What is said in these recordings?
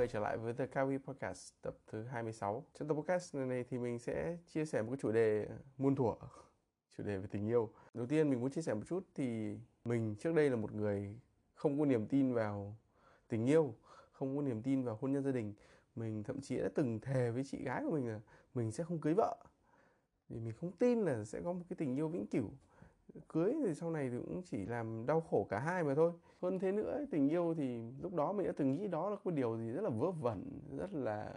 người trở lại với The Kawi Podcast tập thứ 26. Trong tập podcast này thì mình sẽ chia sẻ một cái chủ đề muôn thuở, chủ đề về tình yêu. Đầu tiên mình muốn chia sẻ một chút thì mình trước đây là một người không có niềm tin vào tình yêu, không có niềm tin vào hôn nhân gia đình. Mình thậm chí đã từng thề với chị gái của mình là mình sẽ không cưới vợ. Vì mình không tin là sẽ có một cái tình yêu vĩnh cửu cưới thì sau này thì cũng chỉ làm đau khổ cả hai mà thôi. Hơn thế nữa, tình yêu thì lúc đó mình đã từng nghĩ đó là một điều gì rất là vớ vẩn, rất là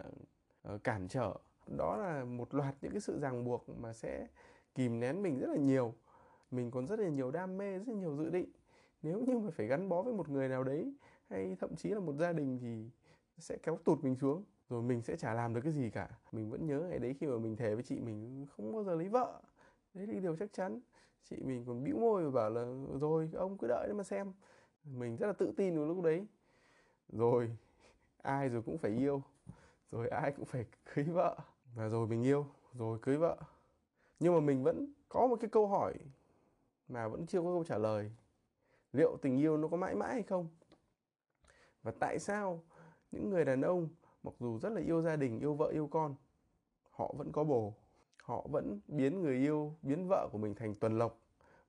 ờ, cản trở. Đó là một loạt những cái sự ràng buộc mà sẽ kìm nén mình rất là nhiều. Mình còn rất là nhiều đam mê, rất là nhiều dự định. Nếu như mà phải gắn bó với một người nào đấy, hay thậm chí là một gia đình thì sẽ kéo tụt mình xuống, rồi mình sẽ chả làm được cái gì cả. Mình vẫn nhớ ngày đấy khi mà mình thề với chị mình, không bao giờ lấy vợ đấy là điều chắc chắn. Chị mình còn bĩu môi và bảo là, rồi, ông cứ đợi đấy mà xem. Mình rất là tự tin vào lúc đấy. Rồi, ai rồi cũng phải yêu. Rồi, ai cũng phải cưới vợ. Và rồi mình yêu, rồi cưới vợ. Nhưng mà mình vẫn có một cái câu hỏi mà vẫn chưa có câu trả lời. Liệu tình yêu nó có mãi mãi hay không? Và tại sao những người đàn ông, mặc dù rất là yêu gia đình, yêu vợ, yêu con, họ vẫn có bồ? Họ vẫn biến người yêu biến vợ của mình thành tuần lộc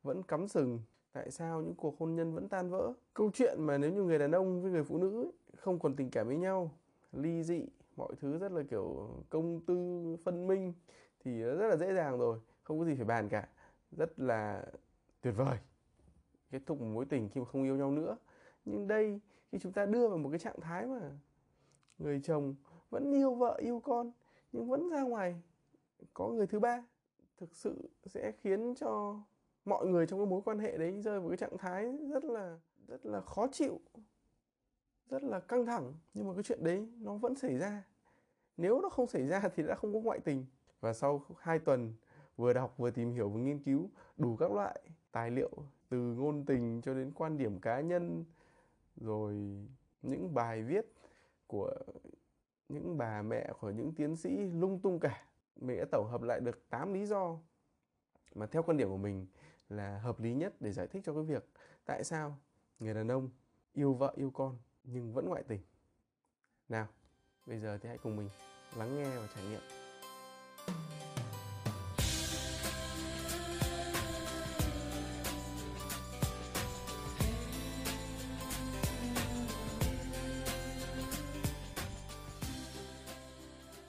vẫn cắm sừng. Tại sao những cuộc hôn nhân vẫn tan vỡ? Câu chuyện mà nếu như người đàn ông với người phụ nữ ấy, không còn tình cảm với nhau ly dị mọi thứ rất là kiểu công tư phân minh thì rất là dễ dàng rồi không có gì phải bàn cả. Rất là tuyệt vời. Kết thúc một mối tình khi mà không yêu nhau nữa. Nhưng đây khi chúng ta đưa vào một cái trạng thái mà người chồng vẫn yêu vợ yêu con nhưng vẫn ra ngoài có người thứ ba. Thực sự sẽ khiến cho mọi người trong cái mối quan hệ đấy rơi vào cái trạng thái rất là rất là khó chịu, rất là căng thẳng. Nhưng mà cái chuyện đấy nó vẫn xảy ra. Nếu nó không xảy ra thì đã không có ngoại tình. Và sau hai tuần vừa đọc vừa tìm hiểu vừa nghiên cứu đủ các loại tài liệu từ ngôn tình cho đến quan điểm cá nhân, rồi những bài viết của những bà mẹ, của những tiến sĩ lung tung cả mình đã tổng hợp lại được 8 lý do mà theo quan điểm của mình là hợp lý nhất để giải thích cho cái việc tại sao người đàn ông yêu vợ yêu con nhưng vẫn ngoại tình. Nào, bây giờ thì hãy cùng mình lắng nghe và trải nghiệm.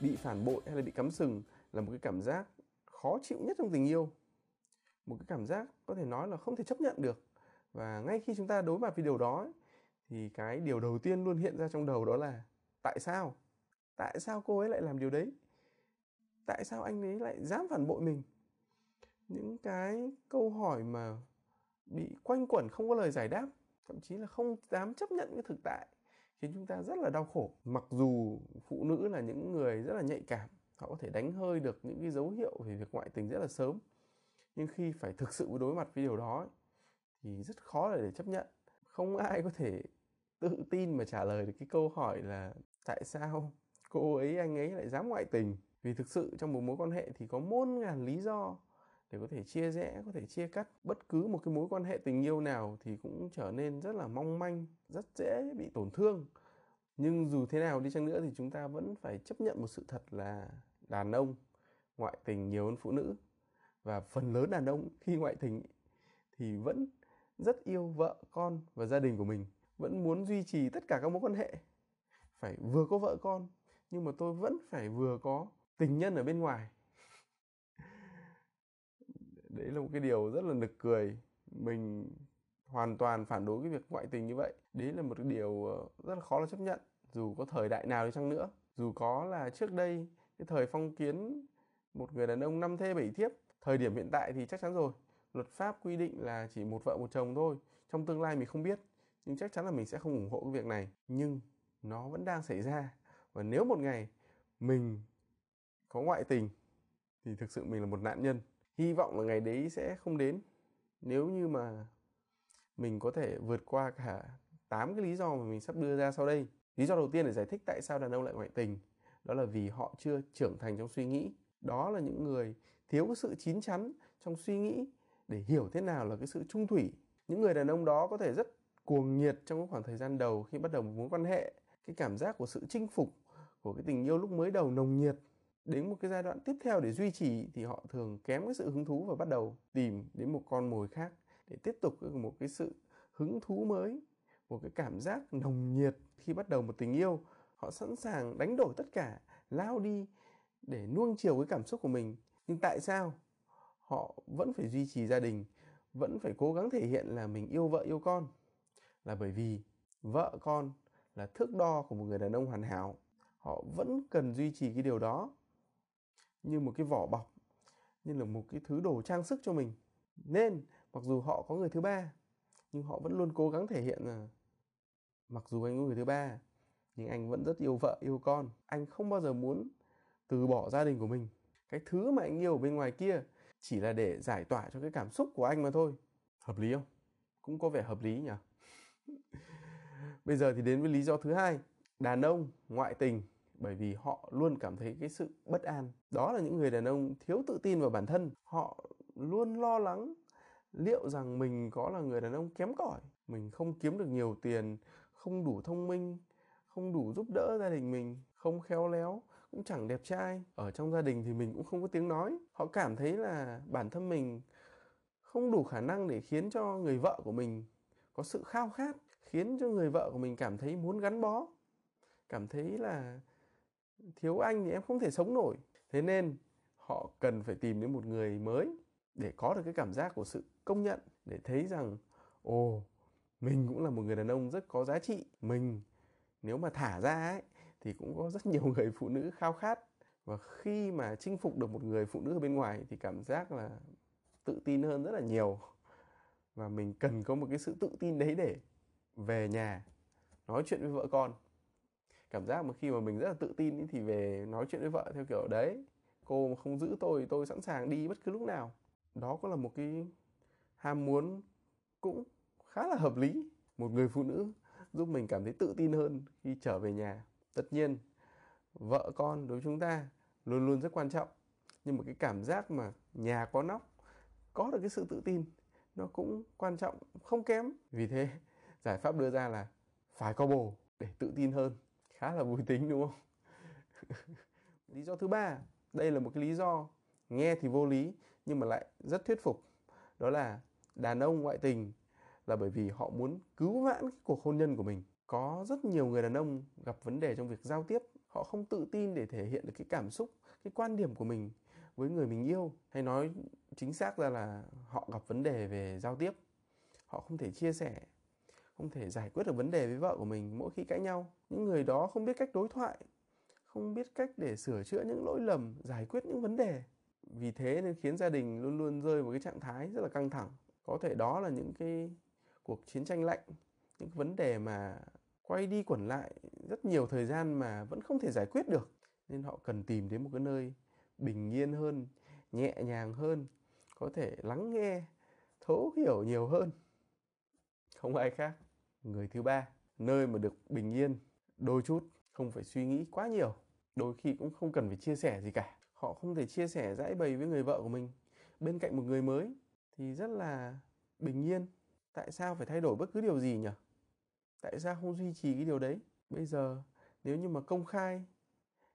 Bị phản bội hay là bị cắm sừng là một cái cảm giác khó chịu nhất trong tình yêu. Một cái cảm giác có thể nói là không thể chấp nhận được. Và ngay khi chúng ta đối mặt với điều đó ấy, thì cái điều đầu tiên luôn hiện ra trong đầu đó là tại sao? Tại sao cô ấy lại làm điều đấy? Tại sao anh ấy lại dám phản bội mình? Những cái câu hỏi mà bị quanh quẩn không có lời giải đáp thậm chí là không dám chấp nhận cái thực tại khiến chúng ta rất là đau khổ. Mặc dù phụ nữ là những người rất là nhạy cảm, họ có thể đánh hơi được những cái dấu hiệu về việc ngoại tình rất là sớm. Nhưng khi phải thực sự đối mặt với điều đó thì rất khó là để chấp nhận. Không ai có thể tự tin mà trả lời được cái câu hỏi là tại sao cô ấy, anh ấy lại dám ngoại tình? Vì thực sự trong một mối quan hệ thì có muôn ngàn lý do để có thể chia rẽ, có thể chia cắt bất cứ một cái mối quan hệ tình yêu nào thì cũng trở nên rất là mong manh, rất dễ bị tổn thương. Nhưng dù thế nào đi chăng nữa thì chúng ta vẫn phải chấp nhận một sự thật là đàn ông ngoại tình nhiều hơn phụ nữ. Và phần lớn đàn ông khi ngoại tình thì vẫn rất yêu vợ con và gia đình của mình, vẫn muốn duy trì tất cả các mối quan hệ. Phải vừa có vợ con, nhưng mà tôi vẫn phải vừa có tình nhân ở bên ngoài đấy là một cái điều rất là nực cười. Mình hoàn toàn phản đối cái việc ngoại tình như vậy. Đấy là một cái điều ờ, rất là khó là chấp nhận. Dù có thời đại nào đi chăng nữa, dù có là trước đây, cái thời phong kiến một người đàn ông năm thê bảy thiếp, thời điểm hiện tại thì chắc chắn rồi. Luật pháp quy định là chỉ một vợ một chồng thôi. Trong tương lai mình không biết, nhưng chắc chắn là mình sẽ không ủng hộ cái việc này. Nhưng nó vẫn đang xảy ra. Và nếu một ngày mình có ngoại tình, thì thực sự mình là một nạn nhân hy vọng là ngày đấy sẽ không đến. Nếu như mà mình có thể vượt qua cả 8 cái lý do mà mình sắp đưa ra sau đây. Lý do đầu tiên để giải thích tại sao đàn ông lại ngoại tình, đó là vì họ chưa trưởng thành trong suy nghĩ. Đó là những người thiếu cái sự chín chắn trong suy nghĩ để hiểu thế nào là cái sự trung thủy. Những người đàn ông đó có thể rất cuồng nhiệt trong cái khoảng thời gian đầu khi bắt đầu một mối quan hệ. Cái cảm giác của sự chinh phục của cái tình yêu lúc mới đầu nồng nhiệt đến một cái giai đoạn tiếp theo để duy trì thì họ thường kém cái sự hứng thú và bắt đầu tìm đến một con mồi khác để tiếp tục một cái sự hứng thú mới, một cái cảm giác nồng nhiệt khi bắt đầu một tình yêu. Họ sẵn sàng đánh đổi tất cả, lao đi để nuông chiều cái cảm xúc của mình. Nhưng tại sao họ vẫn phải duy trì gia đình, vẫn phải cố gắng thể hiện là mình yêu vợ yêu con? Là bởi vì vợ con là thước đo của một người đàn ông hoàn hảo. Họ vẫn cần duy trì cái điều đó như một cái vỏ bọc, như là một cái thứ đồ trang sức cho mình. Nên, mặc dù họ có người thứ ba, nhưng họ vẫn luôn cố gắng thể hiện là mặc dù anh có người thứ ba, nhưng anh vẫn rất yêu vợ, yêu con. Anh không bao giờ muốn từ bỏ gia đình của mình. Cái thứ mà anh yêu ở bên ngoài kia chỉ là để giải tỏa cho cái cảm xúc của anh mà thôi. Hợp lý không? Cũng có vẻ hợp lý nhỉ? Bây giờ thì đến với lý do thứ hai. Đàn ông ngoại tình bởi vì họ luôn cảm thấy cái sự bất an. Đó là những người đàn ông thiếu tự tin vào bản thân. Họ luôn lo lắng liệu rằng mình có là người đàn ông kém cỏi, mình không kiếm được nhiều tiền, không đủ thông minh, không đủ giúp đỡ gia đình mình, không khéo léo, cũng chẳng đẹp trai. Ở trong gia đình thì mình cũng không có tiếng nói. Họ cảm thấy là bản thân mình không đủ khả năng để khiến cho người vợ của mình có sự khao khát, khiến cho người vợ của mình cảm thấy muốn gắn bó, cảm thấy là thiếu anh thì em không thể sống nổi. Thế nên họ cần phải tìm đến một người mới để có được cái cảm giác của sự công nhận, để thấy rằng, ồ, mình cũng là một người đàn ông rất có giá trị. Mình, nếu mà thả ra ấy, thì cũng có rất nhiều người phụ nữ khao khát. Và khi mà chinh phục được một người phụ nữ ở bên ngoài thì cảm giác là tự tin hơn rất là nhiều. Và mình cần có một cái sự tự tin đấy để về nhà nói chuyện với vợ con cảm giác mà khi mà mình rất là tự tin thì về nói chuyện với vợ theo kiểu, đấy, cô mà không giữ tôi tôi sẵn sàng đi bất cứ lúc nào. Đó cũng là một cái ham muốn cũng khá là hợp lý. Một người phụ nữ giúp mình cảm thấy tự tin hơn khi trở về nhà. Tất nhiên, vợ con đối với chúng ta luôn luôn rất quan trọng, nhưng mà cái cảm giác mà nhà có nóc, có được cái sự tự tin, nó cũng quan trọng, không kém. Vì thế, giải pháp đưa ra là phải có bồ để tự tin hơn khá là vui tính, đúng không? Lý do thứ ba, đây là một cái lý do nghe thì vô lý nhưng mà lại rất thuyết phục. Đó là đàn ông ngoại tình là bởi vì họ muốn cứu vãn cái cuộc hôn nhân của mình. Có rất nhiều người đàn ông gặp vấn đề trong việc giao tiếp, họ không tự tin để thể hiện được cái cảm xúc, cái quan điểm của mình với người mình yêu hay nói chính xác ra là họ gặp vấn đề về giao tiếp. Họ không thể chia sẻ không thể giải quyết được vấn đề với vợ của mình mỗi khi cãi nhau. Những người đó không biết cách đối thoại, không biết cách để sửa chữa những lỗi lầm, giải quyết những vấn đề. Vì thế nên khiến gia đình luôn luôn rơi vào cái trạng thái rất là căng thẳng. Có thể đó là những cái cuộc chiến tranh lạnh, những vấn đề mà quay đi quẩn lại rất nhiều thời gian mà vẫn không thể giải quyết được. Nên họ cần tìm đến một cái nơi bình yên hơn, nhẹ nhàng hơn, có thể lắng nghe, thấu hiểu nhiều hơn. Không ai khác người thứ ba, nơi mà được bình yên, đôi chút, không phải suy nghĩ quá nhiều. Đôi khi cũng không cần phải chia sẻ gì cả. Họ không thể chia sẻ giải bày với người vợ của mình. Bên cạnh một người mới thì rất là bình yên. Tại sao phải thay đổi bất cứ điều gì nhỉ? Tại sao không duy trì cái điều đấy? Bây giờ, nếu như mà công khai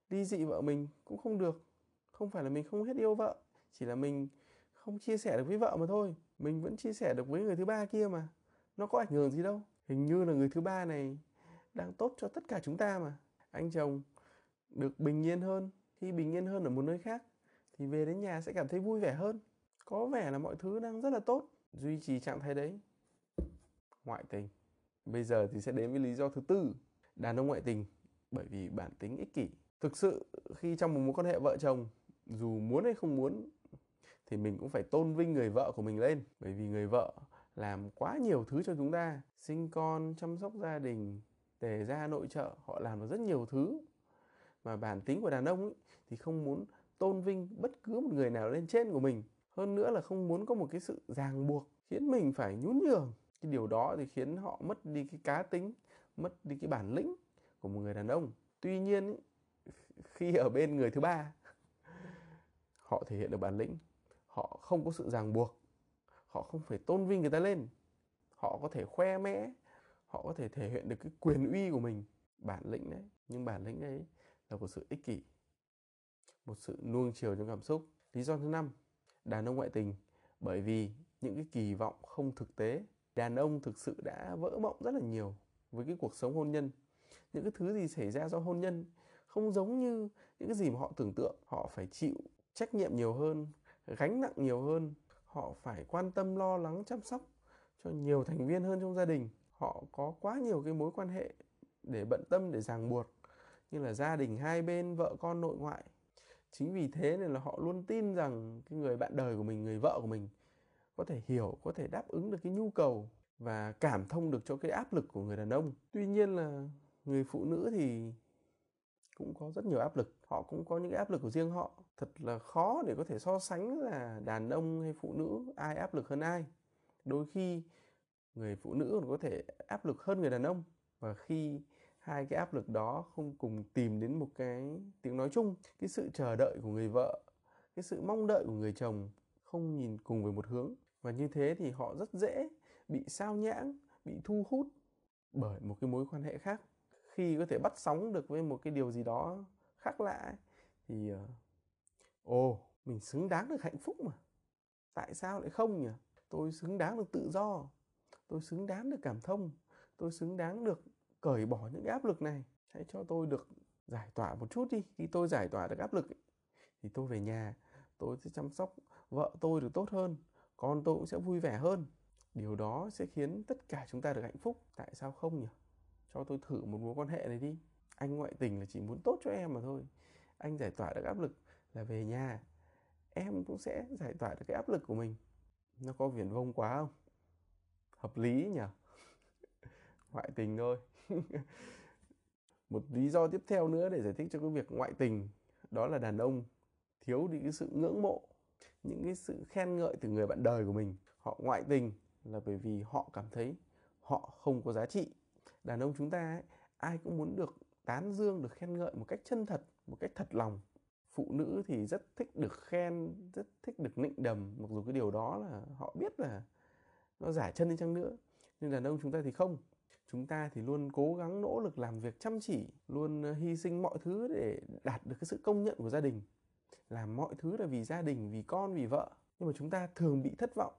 đi dị vợ mình cũng không được. Không phải là mình không hết yêu vợ, chỉ là mình không chia sẻ được với vợ mà thôi. Mình vẫn chia sẻ được với người thứ ba kia mà. Nó có ảnh hưởng gì đâu hình như là người thứ ba này đang tốt cho tất cả chúng ta mà. Anh chồng được bình yên hơn. Khi bình yên hơn ở một nơi khác, thì về đến nhà sẽ cảm thấy vui vẻ hơn. Có vẻ là mọi thứ đang rất là tốt. Duy trì trạng thái đấy. Ngoại tình. Bây giờ thì sẽ đến với lý do thứ tư. Đàn ông ngoại tình. Bởi vì bản tính ích kỷ. Thực sự, khi trong một mối quan hệ vợ chồng, dù muốn hay không muốn, thì mình cũng phải tôn vinh người vợ của mình lên. Bởi vì người vợ làm quá nhiều thứ cho chúng ta sinh con chăm sóc gia đình tề ra nội trợ họ làm được rất nhiều thứ. Mà bản tính của đàn ông ấy, thì không muốn tôn vinh bất cứ một người nào lên trên của mình. Hơn nữa là không muốn có một cái sự ràng buộc khiến mình phải nhún nhường. Cái điều đó thì khiến họ mất đi cái cá tính mất đi cái bản lĩnh của một người đàn ông. Tuy nhiên ý, khi ở bên người thứ ba họ thể hiện được bản lĩnh. Họ không có sự ràng buộc họ không phải tôn vinh người ta lên. Họ có thể khoe mẽ, họ có thể thể hiện được cái quyền uy của mình. Bản lĩnh đấy nhưng bản lĩnh đấy là của sự ích kỷ, một sự nuông chiều trong cảm xúc. Lý do thứ năm, đàn ông ngoại tình. Bởi vì những cái kỳ vọng không thực tế, đàn ông thực sự đã vỡ mộng rất là nhiều với cái cuộc sống hôn nhân. Những cái thứ gì xảy ra do hôn nhân không giống như những cái gì mà họ tưởng tượng. Họ phải chịu trách nhiệm nhiều hơn, gánh nặng nhiều hơn họ phải quan tâm, lo lắng, chăm sóc cho nhiều thành viên hơn trong gia đình. Họ có quá nhiều cái mối quan hệ để bận tâm, để ràng buộc, như là gia đình hai bên, vợ con, nội ngoại. Chính vì thế nên là họ luôn tin rằng cái người bạn đời của mình, người vợ của mình có thể hiểu, có thể đáp ứng được cái nhu cầu và cảm thông được cho cái áp lực của người đàn ông. Tuy nhiên là người phụ nữ thì cũng có rất nhiều áp lực. Họ cũng có những cái áp lực của riêng họ thật là khó để có thể so sánh là đàn ông hay phụ nữ ai áp lực hơn ai. Đôi khi người phụ nữ còn có thể áp lực hơn người đàn ông và khi hai cái áp lực đó không cùng tìm đến một cái tiếng nói chung cái sự chờ đợi của người vợ cái sự mong đợi của người chồng không nhìn cùng về một hướng. Và như thế thì họ rất dễ bị sao nhãng bị thu hút bởi một cái mối quan hệ khác. Khi có thể bắt sóng được với một cái điều gì đó khác lạ ấy, thì ờ, ồ, mình xứng đáng được hạnh phúc mà. Tại sao lại không nhỉ? Tôi xứng đáng được tự do. Tôi xứng đáng được cảm thông. Tôi xứng đáng được cởi bỏ những cái áp lực này. Hãy cho tôi được giải tỏa một chút đi. Khi tôi giải tỏa được áp lực thì tôi về nhà, tôi sẽ chăm sóc vợ tôi được tốt hơn, con tôi cũng sẽ vui vẻ hơn. Điều đó sẽ khiến tất cả chúng ta được hạnh phúc. Tại sao không nhỉ? Cho tôi thử một mối quan hệ này đi. Anh ngoại tình là chỉ muốn tốt cho em mà thôi. Anh giải tỏa được áp lực là về nhà em cũng sẽ giải tỏa được cái áp lực của mình. Nó có viển vông quá không? Hợp lý nhỉ? Ngoại tình thôi. Một lý do tiếp theo nữa để giải thích cho cái việc ngoại tình đó là đàn ông thiếu đi cái sự ngưỡng mộ những cái sự khen ngợi từ người bạn đời của mình. Họ ngoại tình là bởi vì họ cảm thấy họ không có giá trị. Đàn ông chúng ta ấy, ai cũng muốn được tán dương được khen ngợi một cách chân thật một cách thật lòng phụ nữ thì rất thích được khen, rất thích được nịnh đầm, mặc dù cái điều đó là họ biết là nó giả chân đi chăng nữa. Nhưng đàn ông chúng ta thì không. Chúng ta thì luôn cố gắng, nỗ lực làm việc, chăm chỉ, luôn ờ, hy sinh mọi thứ để đạt được cái sự công nhận của gia đình. Làm mọi thứ là vì gia đình, vì con, vì vợ. Nhưng mà chúng ta thường bị thất vọng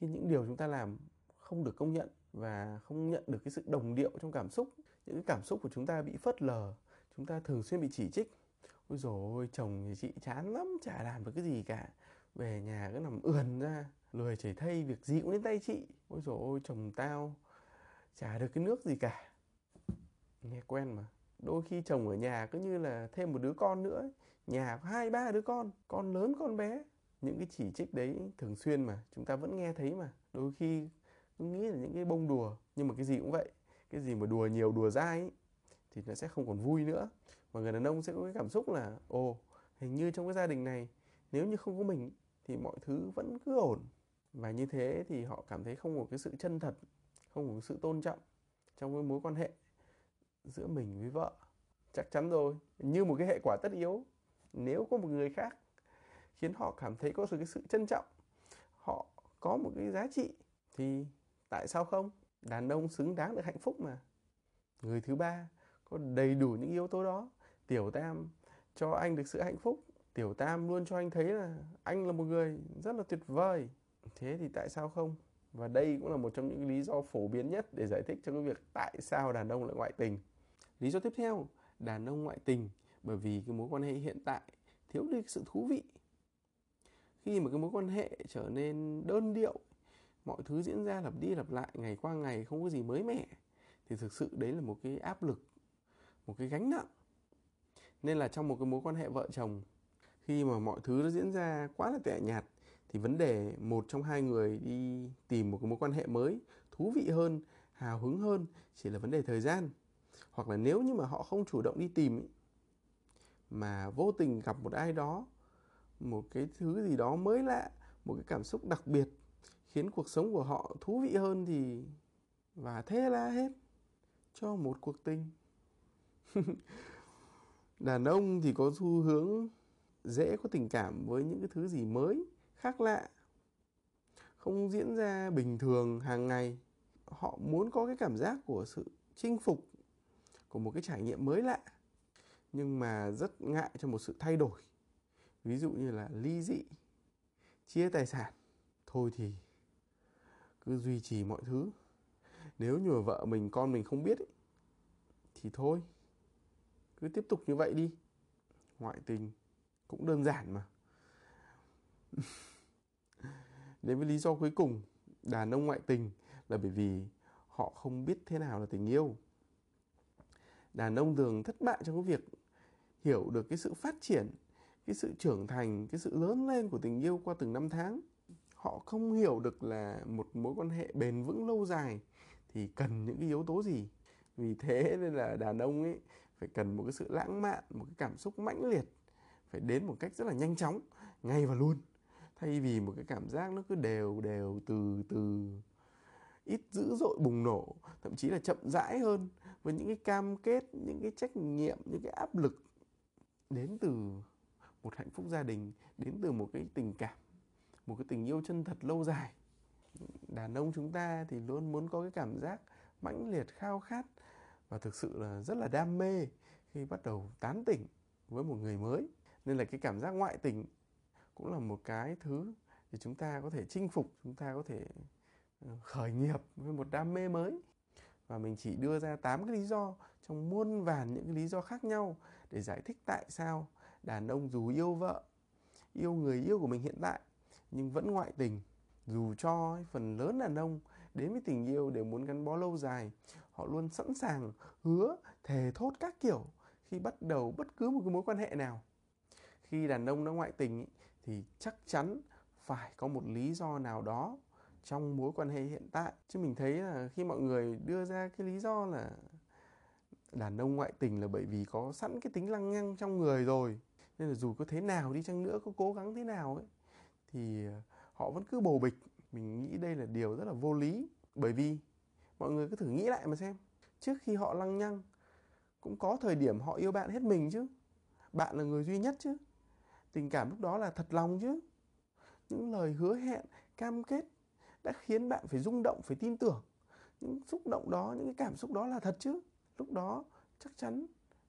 khi những điều chúng ta làm không được công nhận và không nhận được cái sự đồng điệu trong cảm xúc. Những cái cảm xúc của chúng ta bị phớt lờ, chúng ta thường xuyên bị chỉ trích ôi dồi ôi chồng thì chị chán lắm chả làm được cái gì cả. Về nhà cứ nằm ườn ra lười chảy thay việc gì cũng đến tay chị. Ôi dồi ôi chồng tao chả được cái nước gì cả. Nghe quen mà. Đôi khi chồng ở nhà cứ như là thêm một đứa con nữa ấy. nhà có hai ba đứa con con lớn con bé. Những cái chỉ trích đấy thường xuyên mà chúng ta vẫn nghe thấy mà. Đôi khi cứ nghĩ là những cái bông đùa nhưng mà cái gì cũng vậy. Cái gì mà đùa nhiều đùa dai ấy, thì nó sẽ không còn vui nữa và người đàn ông sẽ có cái cảm xúc là, ồ, hình như trong cái gia đình này, nếu như không có mình thì mọi thứ vẫn cứ ổn. Và như thế thì họ cảm thấy không có cái sự chân thật, không có sự tôn trọng trong cái mối quan hệ giữa mình với vợ. Chắc chắn rồi, như một cái hệ quả tất yếu. Nếu có một người khác khiến họ cảm thấy có sự, cái sự trân trọng, họ có một cái giá trị, thì tại sao không? Đàn ông xứng đáng được hạnh phúc mà. Người thứ ba có đầy đủ những yếu tố đó tiểu tam cho anh được sự hạnh phúc. Tiểu tam luôn cho anh thấy là anh là một người rất là tuyệt vời. Thế thì tại sao không? Và đây cũng là một trong những lý do phổ biến nhất để giải thích cho cái việc tại sao đàn ông lại ngoại tình. Lý do tiếp theo, đàn ông ngoại tình bởi vì cái mối quan hệ hiện tại thiếu đi sự thú vị. Khi mà cái mối quan hệ trở nên đơn điệu, mọi thứ diễn ra lặp đi lặp lại, ngày qua ngày không có gì mới mẻ, thì thực sự đấy là một cái áp lực, một cái gánh nặng nên là trong một cái mối quan hệ vợ chồng, khi mà mọi thứ nó diễn ra quá là tẻ nhạt, thì vấn đề một trong hai người đi tìm một cái mối quan hệ mới thú vị hơn, hào hứng hơn chỉ là vấn đề thời gian. Hoặc là nếu như mà họ không chủ động đi tìm mà vô tình gặp một ai đó, một cái thứ gì đó mới lạ, một cái cảm xúc đặc biệt khiến cuộc sống của họ thú vị hơn thì, và thế là hết cho một cuộc tình. đàn ông thì có xu hướng dễ có tình cảm với những cái thứ gì mới khác lạ không diễn ra bình thường hàng ngày. Họ muốn có cái cảm giác của sự chinh phục của một cái trải nghiệm mới lạ nhưng mà rất ngại cho một sự thay đổi. Ví dụ như là ly dị chia tài sản thôi thì cứ duy trì mọi thứ. Nếu như mà vợ mình con mình không biết ấy, thì thôi cứ tiếp tục như vậy đi. Ngoại tình cũng đơn giản mà. Đến với lý do cuối cùng đàn ông ngoại tình là bởi vì họ không biết thế nào là tình yêu. Đàn ông thường thất bại trong cái việc hiểu được cái sự phát triển, cái sự trưởng thành, cái sự lớn lên của tình yêu qua từng năm tháng. Họ không hiểu được là một mối quan hệ bền vững lâu dài thì cần những cái yếu tố gì. Vì thế nên là đàn ông ấy phải cần một cái sự lãng mạn, một cái cảm xúc mãnh liệt, phải đến một cách rất là nhanh chóng, ngay và luôn. Thay vì một cái cảm giác nó cứ đều đều, từ từ, ít dữ dội bùng nổ, thậm chí là chậm rãi hơn với những cái cam kết, những cái trách nhiệm, những cái áp lực đến từ một hạnh phúc gia đình, đến từ một cái tình cảm, một cái tình yêu chân thật lâu dài. Đàn ông chúng ta thì luôn muốn có cái cảm giác mãnh liệt, khao khát và thực sự là rất là đam mê khi bắt đầu tán tỉnh với một người mới. Nên là cái cảm giác ngoại tình cũng là một cái thứ để chúng ta có thể chinh phục, chúng ta có thể ờ, khởi nghiệp với một đam mê mới. Và mình chỉ đưa ra 8 cái lý do trong muôn vàn những cái lý do khác nhau để giải thích tại sao đàn ông dù yêu vợ, yêu người yêu của mình hiện tại nhưng vẫn ngoại tình, dù cho phần lớn đàn ông đến với tình yêu đều muốn gắn bó lâu dài. Họ luôn sẵn sàng hứa, thề thốt các kiểu khi bắt đầu bất cứ một cái mối quan hệ nào. Khi đàn ông đã ngoại tình thì chắc chắn phải có một lý do nào đó trong mối quan hệ hiện tại. Chứ mình thấy là khi mọi người đưa ra cái lý do là đàn ông ngoại tình là bởi vì có sẵn cái tính lăng nhăng trong người rồi. Nên là dù có thế nào đi chăng nữa, có cố gắng thế nào ấy, thì ờ, họ vẫn cứ bồ bịch mình nghĩ đây là điều rất là vô lý, bởi vì mọi người cứ thử nghĩ lại mà xem. Trước khi họ lăng nhăng, cũng có thời điểm họ yêu bạn hết mình chứ. Bạn là người duy nhất chứ. Tình cảm lúc đó là thật lòng chứ. Những lời hứa hẹn, cam kết đã khiến bạn phải rung động, phải tin tưởng. Những xúc động đó, những cái cảm xúc đó là thật chứ. Lúc đó, chắc chắn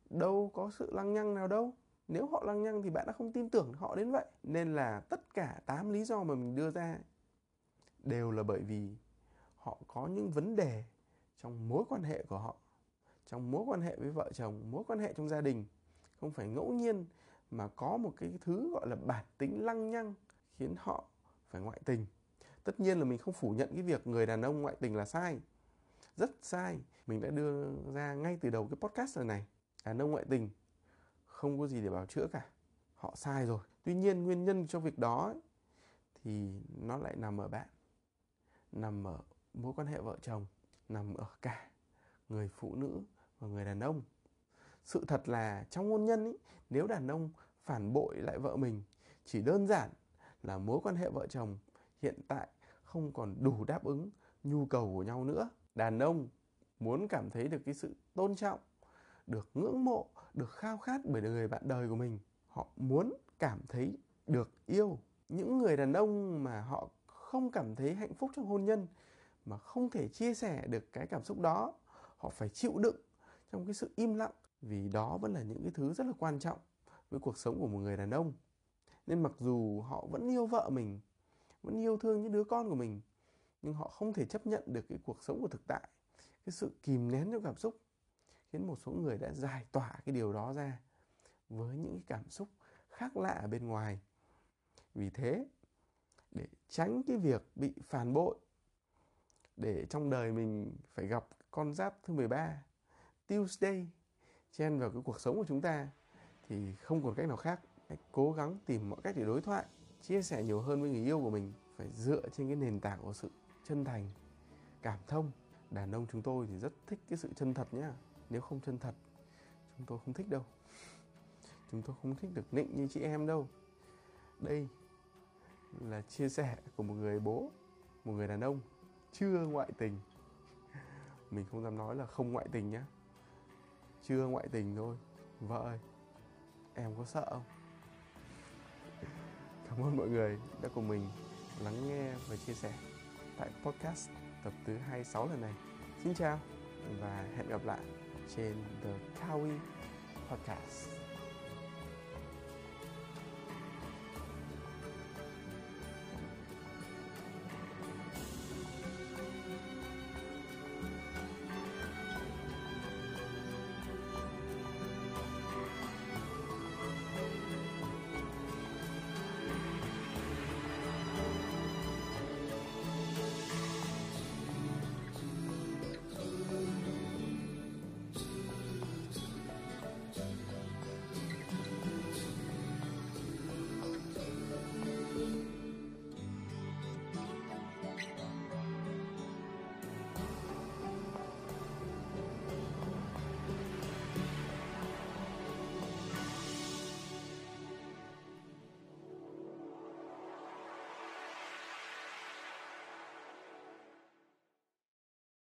đâu có sự lăng nhăng nào đâu. Nếu họ lăng nhăng thì bạn đã không tin tưởng họ đến vậy. Nên là tất cả 8 lý do mà mình đưa ra đều là bởi vì họ có những vấn đề trong mối quan hệ của họ trong mối quan hệ với vợ chồng mối quan hệ trong gia đình. Không phải ngẫu nhiên mà có một cái thứ gọi là bản tính lăng nhăng khiến họ phải ngoại tình. Tất nhiên là mình không phủ nhận cái việc người đàn ông ngoại tình là sai. Rất sai. Mình đã đưa ra ngay từ đầu cái podcast lần này. Đàn ông ngoại tình không có gì để bảo chữa cả. Họ sai rồi. Tuy nhiên nguyên nhân cho việc đó ấy, thì nó lại nằm ở bạn nằm ở mối quan hệ vợ chồng nằm ở cả người phụ nữ và người đàn ông. Sự thật là trong hôn nhân ý, nếu đàn ông phản bội lại vợ mình chỉ đơn giản là mối quan hệ vợ chồng hiện tại không còn đủ đáp ứng nhu cầu của nhau nữa. Đàn ông muốn cảm thấy được cái sự tôn trọng được ngưỡng mộ được khao khát bởi người bạn đời của mình họ muốn cảm thấy được yêu. Những người đàn ông mà họ không cảm thấy hạnh phúc trong hôn nhân, mà không thể chia sẻ được cái cảm xúc đó. Họ phải chịu đựng trong cái sự im lặng, vì đó vẫn là những cái thứ rất là quan trọng với cuộc sống của một người đàn ông. Nên mặc dù họ vẫn yêu vợ mình, vẫn yêu thương những đứa con của mình, nhưng họ không thể chấp nhận được cái cuộc sống của thực tại, cái sự kìm nén trong cảm xúc, khiến một số người đã giải tỏa cái điều đó ra với những cái cảm xúc khác lạ ở bên ngoài. Vì thế để tránh cái việc bị phản bội, để trong đời mình phải gặp con giáp thứ 13 Tuesday, chen vào cái cuộc sống của chúng ta, thì không còn cách nào khác, hãy cố gắng tìm mọi cách để đối thoại, chia sẻ nhiều hơn với người yêu của mình, phải dựa trên cái nền tảng của sự chân thành, cảm thông. Đàn ông chúng tôi thì rất thích cái sự chân thật nhá. Nếu không chân thật, chúng tôi không thích đâu. Chúng tôi không thích được nịnh như chị em đâu. Đây là chia sẻ của một người bố, một người đàn ông chưa ngoại tình. Mình không dám nói là không ngoại tình nhá. Chưa ngoại tình thôi. Vợ ơi, em có sợ không? Cảm ơn mọi người đã cùng mình lắng nghe và chia sẻ tại podcast tập thứ 26 lần này. Xin chào và hẹn gặp lại trên The Kawi Podcast.